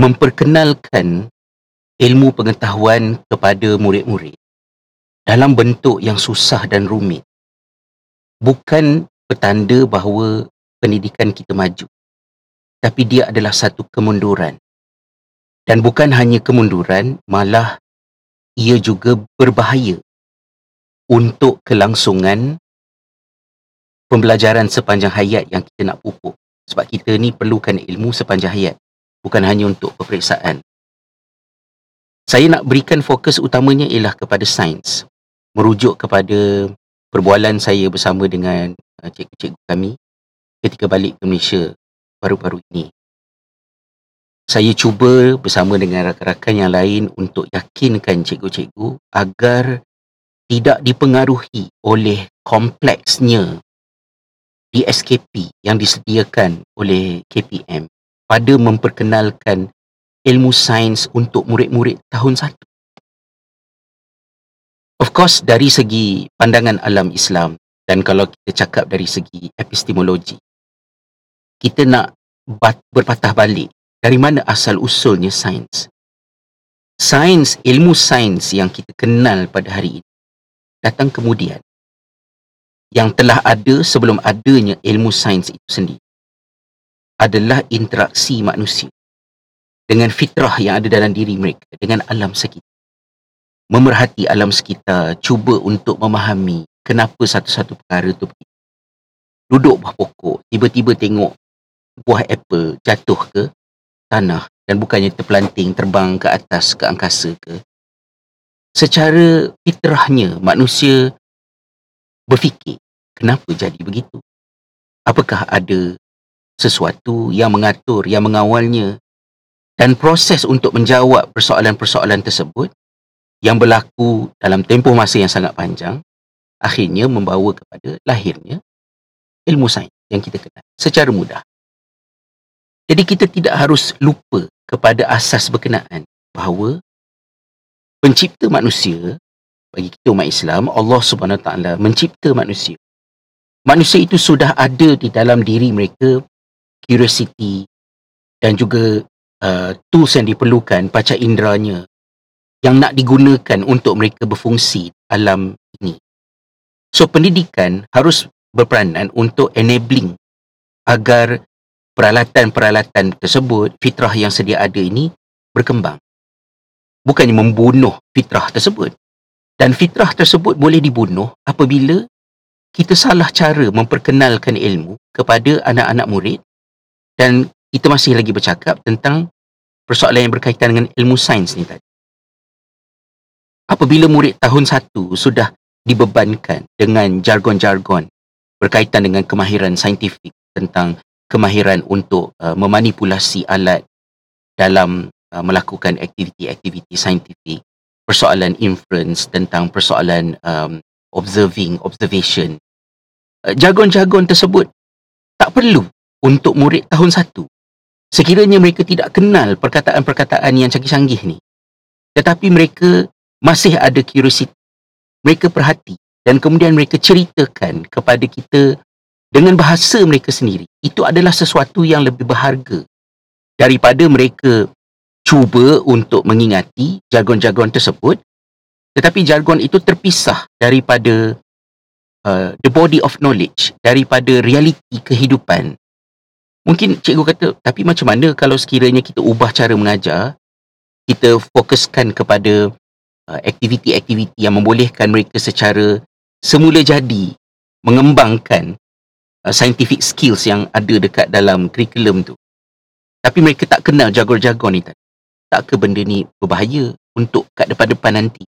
memperkenalkan ilmu pengetahuan kepada murid-murid dalam bentuk yang susah dan rumit. Bukan petanda bahawa pendidikan kita maju tapi dia adalah satu kemunduran. Dan bukan hanya kemunduran malah ia juga berbahaya untuk kelangsungan pembelajaran sepanjang hayat yang kita nak pupuk. Sebab kita ni perlukan ilmu sepanjang hayat bukan hanya untuk peperiksaan. Saya nak berikan fokus utamanya ialah kepada sains. Merujuk kepada perbualan saya bersama dengan uh, cikgu-cikgu kami ketika balik ke Malaysia baru-baru ini. Saya cuba bersama dengan rakan-rakan yang lain untuk yakinkan cikgu-cikgu agar tidak dipengaruhi oleh kompleksnya DSKP yang disediakan oleh KPM pada memperkenalkan ilmu sains untuk murid-murid tahun satu. Of course, dari segi pandangan alam Islam dan kalau kita cakap dari segi epistemologi, kita nak berpatah balik dari mana asal usulnya sains. Sains, ilmu sains yang kita kenal pada hari ini datang kemudian. Yang telah ada sebelum adanya ilmu sains itu sendiri adalah interaksi manusia dengan fitrah yang ada dalam diri mereka, dengan alam sekitar. Memerhati alam sekitar, cuba untuk memahami kenapa satu-satu perkara itu begitu. Duduk bawah pokok, tiba-tiba tengok buah apple jatuh ke tanah dan bukannya terpelanting terbang ke atas ke angkasa ke secara fitrahnya manusia berfikir kenapa jadi begitu apakah ada sesuatu yang mengatur yang mengawalnya dan proses untuk menjawab persoalan-persoalan tersebut yang berlaku dalam tempoh masa yang sangat panjang akhirnya membawa kepada lahirnya ilmu sains yang kita kenal secara mudah jadi kita tidak harus lupa kepada asas berkenaan bahawa pencipta manusia bagi kita umat Islam Allah Subhanahu Wa Taala mencipta manusia. Manusia itu sudah ada di dalam diri mereka curiosity dan juga uh, tools yang diperlukan pacar inderanya yang nak digunakan untuk mereka berfungsi alam ini. So pendidikan harus berperanan untuk enabling agar peralatan-peralatan tersebut, fitrah yang sedia ada ini berkembang. Bukannya membunuh fitrah tersebut. Dan fitrah tersebut boleh dibunuh apabila kita salah cara memperkenalkan ilmu kepada anak-anak murid dan kita masih lagi bercakap tentang persoalan yang berkaitan dengan ilmu sains ni tadi. Apabila murid tahun satu sudah dibebankan dengan jargon-jargon berkaitan dengan kemahiran saintifik tentang kemahiran untuk uh, memanipulasi alat dalam uh, melakukan aktiviti-aktiviti saintifik, persoalan inference tentang persoalan um, observing, observation. Uh, jargon-jargon tersebut tak perlu untuk murid tahun satu. Sekiranya mereka tidak kenal perkataan-perkataan yang canggih-canggih ni. Tetapi mereka masih ada curiosity. Mereka perhati dan kemudian mereka ceritakan kepada kita dengan bahasa mereka sendiri itu adalah sesuatu yang lebih berharga daripada mereka cuba untuk mengingati jargon-jargon tersebut tetapi jargon itu terpisah daripada uh, the body of knowledge daripada realiti kehidupan mungkin cikgu kata tapi macam mana kalau sekiranya kita ubah cara mengajar kita fokuskan kepada uh, aktiviti-aktiviti yang membolehkan mereka secara semula jadi mengembangkan uh, scientific skills yang ada dekat dalam kurikulum tu. Tapi mereka tak kenal jargon-jargon ni tadi. Tak ke benda ni berbahaya untuk kat depan-depan nanti.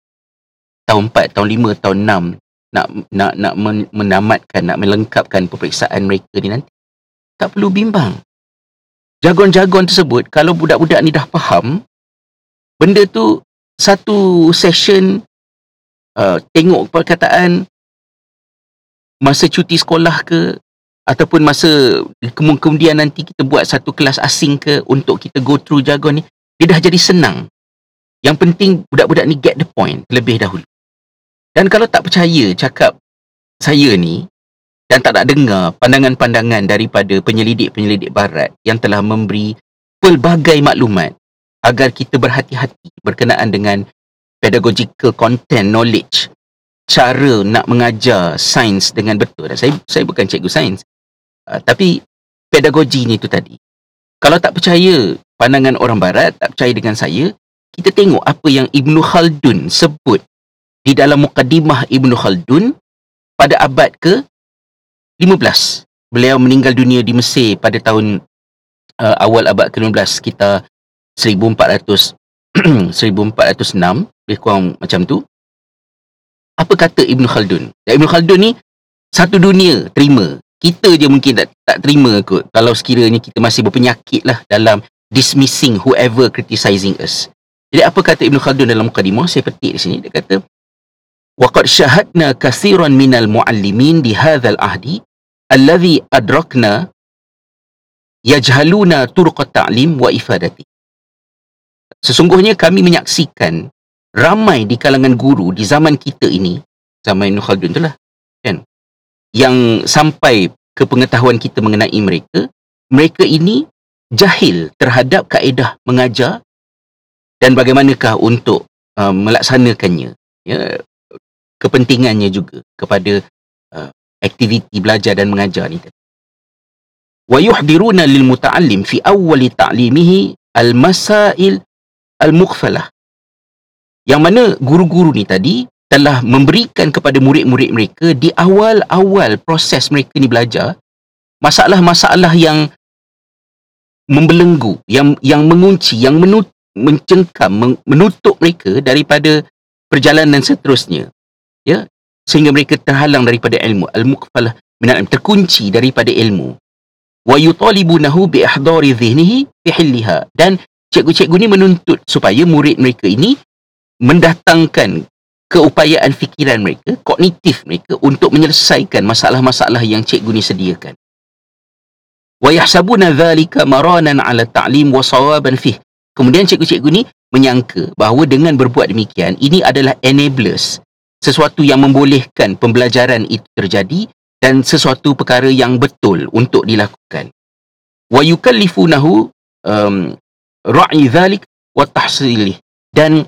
Tahun 4, tahun 5, tahun 6 nak nak nak menamatkan, nak melengkapkan peperiksaan mereka ni nanti. Tak perlu bimbang. Jargon-jargon tersebut kalau budak-budak ni dah faham benda tu satu session uh, tengok perkataan masa cuti sekolah ke ataupun masa kemudian nanti kita buat satu kelas asing ke untuk kita go through jargon ni dia dah jadi senang yang penting budak-budak ni get the point lebih dahulu dan kalau tak percaya cakap saya ni dan tak nak dengar pandangan-pandangan daripada penyelidik-penyelidik barat yang telah memberi pelbagai maklumat agar kita berhati-hati berkenaan dengan pedagogical content knowledge cara nak mengajar sains dengan betul. Saya saya bukan cikgu sains. Uh, tapi pedagogi ni tu tadi. Kalau tak percaya pandangan orang barat, tak percaya dengan saya, kita tengok apa yang Ibnu Khaldun sebut di dalam mukadimah Ibnu Khaldun pada abad ke 15. Beliau meninggal dunia di Mesir pada tahun uh, awal abad ke-15 kita 1400 1406 lebih kurang macam tu apa kata Ibn Khaldun Ibn Khaldun ni satu dunia terima kita je mungkin tak, tak terima kot kalau sekiranya kita masih berpenyakit lah dalam dismissing whoever criticizing us jadi apa kata Ibn Khaldun dalam mukadimah saya petik di sini dia kata وقد شاهدنا كثيرا من المعلمين بهذا العهد alladhi adrakna yajhaluna turqat ta'lim wa ifadati. Sesungguhnya kami menyaksikan ramai di kalangan guru di zaman kita ini, zaman Ibn Khaldun itulah, kan? Yang sampai ke pengetahuan kita mengenai mereka, mereka ini jahil terhadap kaedah mengajar dan bagaimanakah untuk uh, melaksanakannya. Ya, kepentingannya juga kepada uh, aktiviti belajar dan mengajar ni. Wa yuhdiruna lil muta'allim fi awwal ta'limihi al-masail al-mukhfalah yang mana guru-guru ni tadi telah memberikan kepada murid-murid mereka di awal-awal proses mereka ni belajar masalah-masalah yang membelenggu, yang yang mengunci, yang menut, mencengkam, menutup mereka daripada perjalanan seterusnya. Ya, sehingga mereka terhalang daripada ilmu, al-muqfalah min terkunci daripada ilmu. Wa yutalibunahu bi ihdari dhihnihi fi hilliha dan cikgu-cikgu ni menuntut supaya murid mereka ini mendatangkan keupayaan fikiran mereka, kognitif mereka untuk menyelesaikan masalah-masalah yang cikgu ni sediakan. Wa yahsabuna dhalika maranan ala ta'lim wa sawaban fih. Kemudian cikgu-cikgu ni menyangka bahawa dengan berbuat demikian, ini adalah enablers. Sesuatu yang membolehkan pembelajaran itu terjadi dan sesuatu perkara yang betul untuk dilakukan. Wa yukallifunahu um, ra'i dhalik wa tahsilih. Dan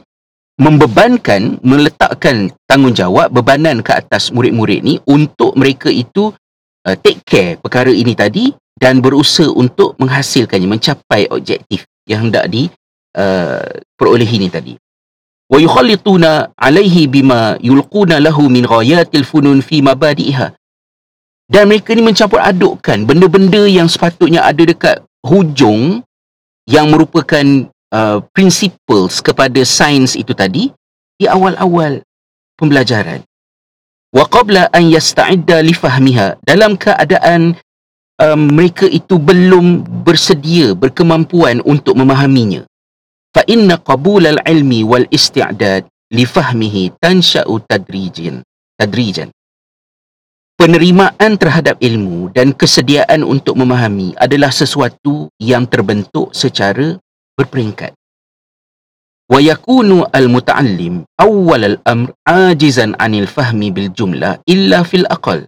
membebankan meletakkan tanggungjawab bebanan ke atas murid-murid ni untuk mereka itu uh, take care perkara ini tadi dan berusaha untuk menghasilkannya mencapai objektif yang hendak di uh, ini tadi wa yukhallituna alaihi bima yulquna lahu min ghayatil funun fi mabadi'iha dan mereka ni mencampur adukkan benda-benda yang sepatutnya ada dekat hujung yang merupakan uh, principles kepada sains itu tadi di awal-awal pembelajaran. Wa qabla an yasta'idda li fahmiha dalam keadaan um, mereka itu belum bersedia berkemampuan untuk memahaminya. Fa inna qabul al-ilmi wal isti'dad li fahmihi tansha'u tadrijan. Tadrijan. Penerimaan terhadap ilmu dan kesediaan untuk memahami adalah sesuatu yang terbentuk secara berperingkat. Wa yakunu al-muta'allim awwal al-amr ajizan 'anil fahmi bil jumlah illa fil aqal.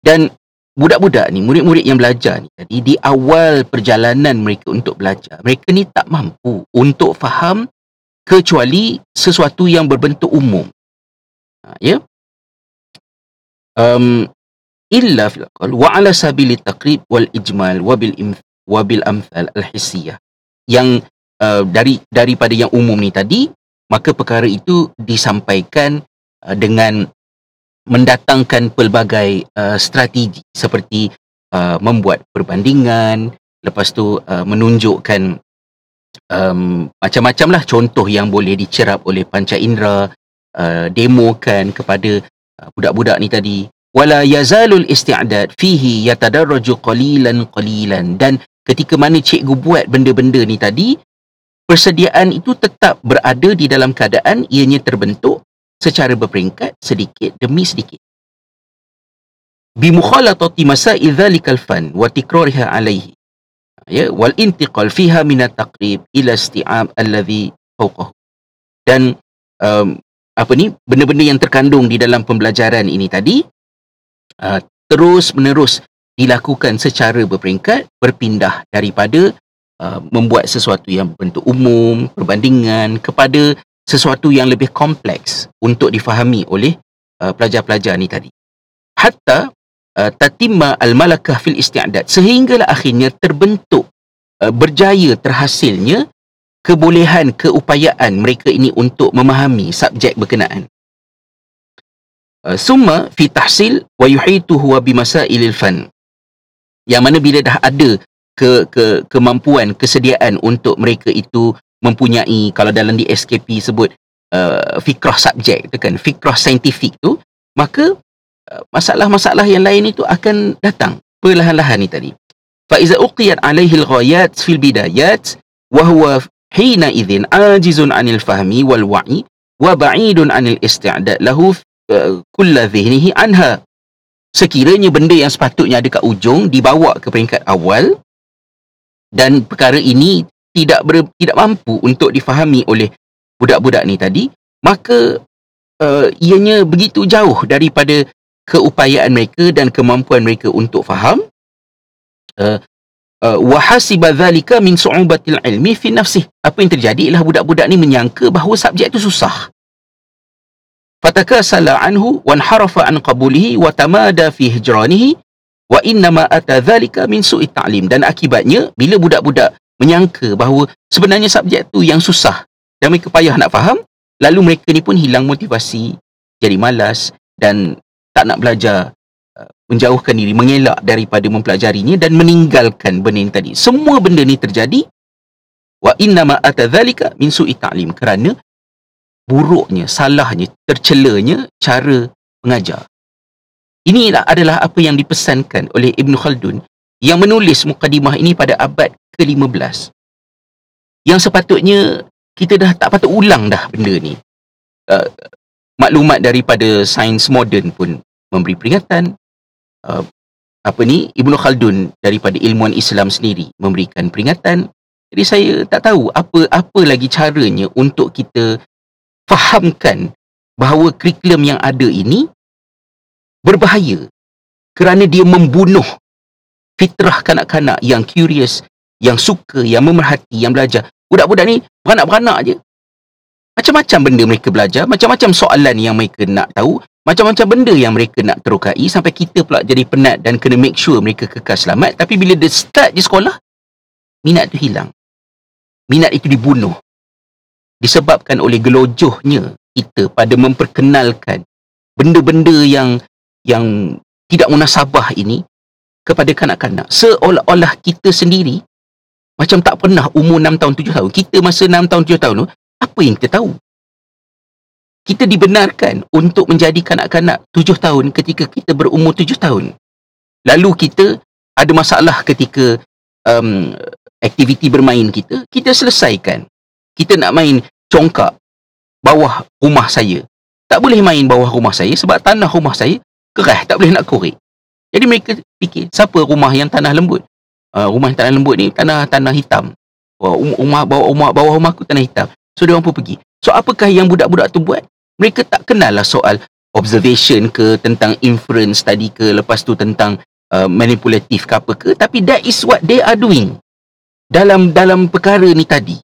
Dan budak-budak ni, murid-murid yang belajar ni tadi di awal perjalanan mereka untuk belajar, mereka ni tak mampu untuk faham kecuali sesuatu yang berbentuk umum. Ha, ya. Um, illa fil aqal wa ala sabili taqrib wal ijmal wa bil wa bil amthal al hissiyah yang uh, dari daripada yang umum ni tadi maka perkara itu disampaikan uh, dengan mendatangkan pelbagai uh, strategi seperti uh, membuat perbandingan lepas tu uh, menunjukkan um, macam-macam lah contoh yang boleh dicerap oleh panca indera uh, demokan kepada uh, budak-budak ni tadi. Wala yazalul isti'dad fihi yatadarraju qalilan qalilan. Dan ketika mana cikgu buat benda-benda ni tadi, persediaan itu tetap berada di dalam keadaan ianya terbentuk secara berperingkat sedikit demi sedikit. Bimukhalatati masail dhalikal fan wa tikrariha alaihi. Ya, wal intiqal fiha min at-taqrib ila isti'ab alladhi fawqahu. Dan um, apa ni benda-benda yang terkandung di dalam pembelajaran ini tadi uh, terus menerus dilakukan secara berperingkat berpindah daripada uh, membuat sesuatu yang bentuk umum, perbandingan kepada sesuatu yang lebih kompleks untuk difahami oleh uh, pelajar-pelajar ni tadi. Hatta uh, tatimma al-malakah fil isti'dad sehinggalah akhirnya terbentuk uh, berjaya terhasilnya kebolehan keupayaan mereka ini untuk memahami subjek berkenaan. Uh, summa fi tahsil wa yuhituhu wa bimasailil fan. Yang mana bila dah ada ke, ke kemampuan kesediaan untuk mereka itu mempunyai kalau dalam di SKP sebut uh, fikrah subjek tu kan fikrah saintifik tu maka uh, masalah-masalah yang lain itu akan datang. Perlahan-lahan ni tadi. Fa iza uqiyat alaihi al-ghayat fil bidayat wa huwa hina idzin ajizun anil fahmi wal wa'i wa ba'idun anil isti'dad lahu uh, kull dhihnihi anha. Sekiranya benda yang sepatutnya ada kat ujung dibawa ke peringkat awal dan perkara ini tidak ber, tidak mampu untuk difahami oleh budak-budak ni tadi maka uh, ianya begitu jauh daripada keupayaan mereka dan kemampuan mereka untuk faham uh, uh, wa hasiba dhalika min su'ubatil ilmi fi nafsih. Apa yang terjadi ialah budak-budak ni menyangka bahawa subjek itu susah. Fatakasala anhu wan harafa an qabulihi wa tamada fi hijranihi wa inna ma ata dhalika min su'i ta'lim. Dan akibatnya bila budak-budak menyangka bahawa sebenarnya subjek tu yang susah dan mereka payah nak faham lalu mereka ni pun hilang motivasi jadi malas dan tak nak belajar uh, menjauhkan diri mengelak daripada mempelajarinya dan meninggalkan benda ini tadi. Semua benda ni terjadi wa inna ma atadzalika min su'i ta'lim kerana buruknya salahnya tercelanya cara mengajar. Ini adalah apa yang dipesankan oleh Ibn Khaldun yang menulis mukadimah ini pada abad ke-15 yang sepatutnya kita dah tak patut ulang dah benda ni. Uh, maklumat daripada sains moden pun memberi peringatan. Uh, apa ni? Ibnu Khaldun daripada ilmuwan Islam sendiri memberikan peringatan. Jadi saya tak tahu apa apa lagi caranya untuk kita fahamkan bahawa kurikulum yang ada ini berbahaya kerana dia membunuh fitrah kanak-kanak yang curious yang suka, yang memerhati, yang belajar. Budak-budak ni beranak-beranak je. Macam-macam benda mereka belajar, macam-macam soalan yang mereka nak tahu, macam-macam benda yang mereka nak terukai sampai kita pula jadi penat dan kena make sure mereka kekal selamat. Tapi bila dia start di sekolah, minat tu hilang. Minat itu dibunuh. Disebabkan oleh gelojohnya kita pada memperkenalkan benda-benda yang yang tidak munasabah ini kepada kanak-kanak. Seolah-olah kita sendiri macam tak pernah umur 6 tahun 7 tahun. Kita masa 6 tahun 7 tahun tu, apa yang kita tahu? Kita dibenarkan untuk menjadi kanak-kanak 7 tahun ketika kita berumur 7 tahun. Lalu kita ada masalah ketika um, aktiviti bermain kita, kita selesaikan. Kita nak main congkak bawah rumah saya. Tak boleh main bawah rumah saya sebab tanah rumah saya kerah, tak boleh nak korek. Jadi mereka fikir, siapa rumah yang tanah lembut? uh, rumah tanah lembut ni tanah tanah hitam. Um, rumah bawah rumah bawah rumah aku tanah hitam. So dia orang pun pergi. So apakah yang budak-budak tu buat? Mereka tak kenal lah soal observation ke tentang inference tadi ke lepas tu tentang uh, manipulatif ke apa ke tapi that is what they are doing dalam dalam perkara ni tadi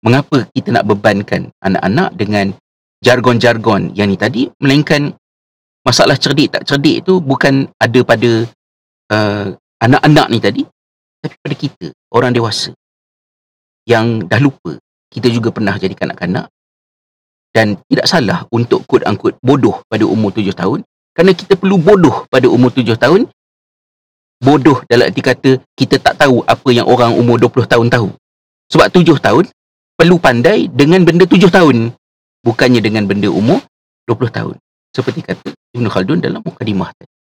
mengapa kita nak bebankan anak-anak dengan jargon-jargon yang ni tadi melainkan masalah cerdik tak cerdik tu bukan ada pada uh, anak-anak ni tadi tapi pada kita orang dewasa yang dah lupa. Kita juga pernah jadi kanak-kanak. Dan tidak salah untuk kod angkut bodoh pada umur tujuh tahun. Kerana kita perlu bodoh pada umur tujuh tahun bodoh dalam arti kata kita tak tahu apa yang orang umur dua puluh tahun tahu. Sebab tujuh tahun perlu pandai dengan benda tujuh tahun bukannya dengan benda umur dua puluh tahun seperti kata Ibn Khaldun dalam mukadimah tadi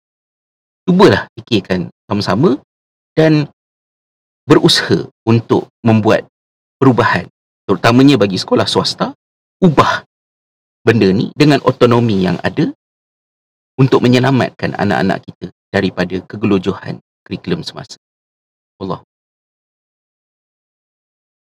cubalah fikirkan sama-sama dan berusaha untuk membuat perubahan terutamanya bagi sekolah swasta ubah benda ni dengan otonomi yang ada untuk menyelamatkan anak-anak kita daripada kegelojohan kurikulum semasa. Allah